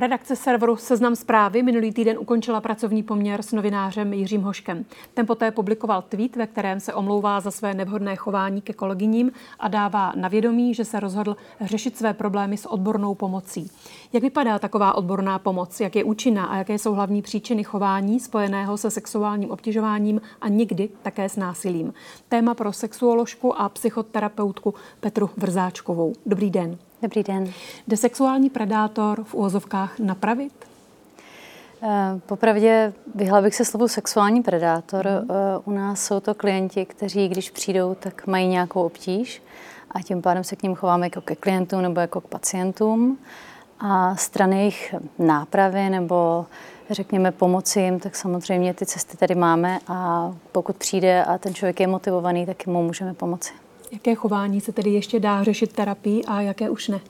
Redakce serveru Seznam zprávy minulý týden ukončila pracovní poměr s novinářem Jiřím Hoškem. Ten poté publikoval tweet, ve kterém se omlouvá za své nevhodné chování ke kolegyním a dává na vědomí, že se rozhodl řešit své problémy s odbornou pomocí. Jak vypadá taková odborná pomoc? Jak je účinná a jaké jsou hlavní příčiny chování spojeného se sexuálním obtěžováním a někdy také s násilím? Téma pro sexuoložku a psychoterapeutku Petru Vrzáčkovou. Dobrý den. Dobrý den. Jde sexuální predátor v úvozovkách napravit? Eh, popravdě vyhla bych se slovu sexuální predátor. Mm. U nás jsou to klienti, kteří, když přijdou, tak mají nějakou obtíž a tím pádem se k ním chováme jako ke klientům nebo jako k pacientům. A strany jejich nápravy nebo řekněme pomoci jim, tak samozřejmě ty cesty tady máme a pokud přijde a ten člověk je motivovaný, tak mu můžeme pomoci. Jaké chování se tedy ještě dá řešit terapii a jaké už ne?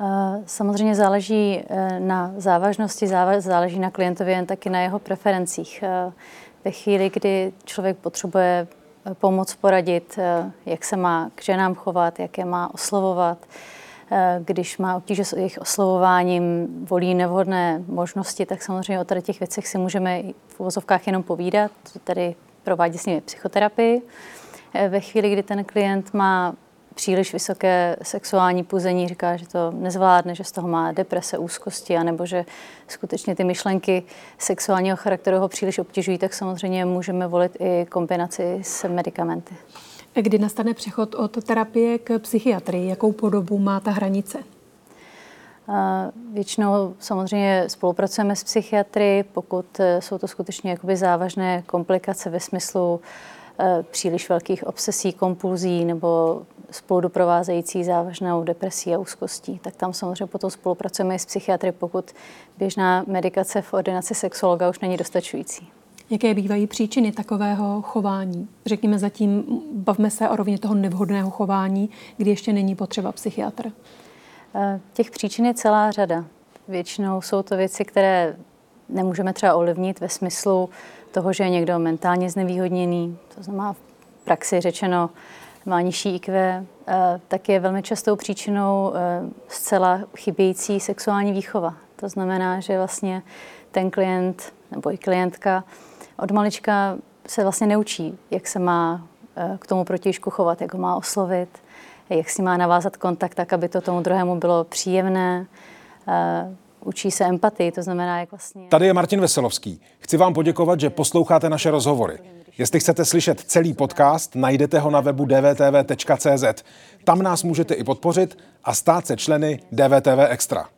Eh, samozřejmě záleží eh, na závažnosti, záleží na klientovi, jen taky na jeho preferencích. Eh, ve chvíli, kdy člověk potřebuje pomoc poradit, jak se má k ženám chovat, jak je má oslovovat, když má obtíže s jejich oslovováním, volí nevhodné možnosti, tak samozřejmě o tady těch věcech si můžeme v uvozovkách jenom povídat, tedy provádí s nimi psychoterapii. Eh, ve chvíli, kdy ten klient má příliš vysoké sexuální puzení, říká, že to nezvládne, že z toho má deprese, úzkosti, anebo že skutečně ty myšlenky sexuálního charakteru ho příliš obtěžují, tak samozřejmě můžeme volit i kombinaci s medicamenty. Kdy nastane přechod od terapie k psychiatrii? Jakou podobu má ta hranice? Většinou samozřejmě spolupracujeme s psychiatry, pokud eh, jsou to skutečně jakoby závažné komplikace ve smyslu Eh, příliš velkých obsesí, kompulzí nebo spolu doprovázející závažnou depresí a úzkostí, tak tam samozřejmě potom spolupracujeme i s psychiatry, pokud běžná medikace v ordinaci sexologa už není dostačující. Jaké bývají příčiny takového chování? Řekněme zatím, bavme se o rovně toho nevhodného chování, kdy ještě není potřeba psychiatr. Eh, těch příčin je celá řada. Většinou jsou to věci, které nemůžeme třeba ovlivnit ve smyslu toho, že je někdo mentálně znevýhodněný, to znamená v praxi řečeno má nižší IQ, eh, tak je velmi častou příčinou eh, zcela chybějící sexuální výchova. To znamená, že vlastně ten klient nebo i klientka od malička se vlastně neučí, jak se má eh, k tomu protižku chovat, jak ho má oslovit, jak si má navázat kontakt tak, aby to tomu druhému bylo příjemné učí se empatii, to znamená, jak vlastně... Tady je Martin Veselovský. Chci vám poděkovat, že posloucháte naše rozhovory. Jestli chcete slyšet celý podcast, najdete ho na webu dvtv.cz. Tam nás můžete i podpořit a stát se členy DVTV Extra.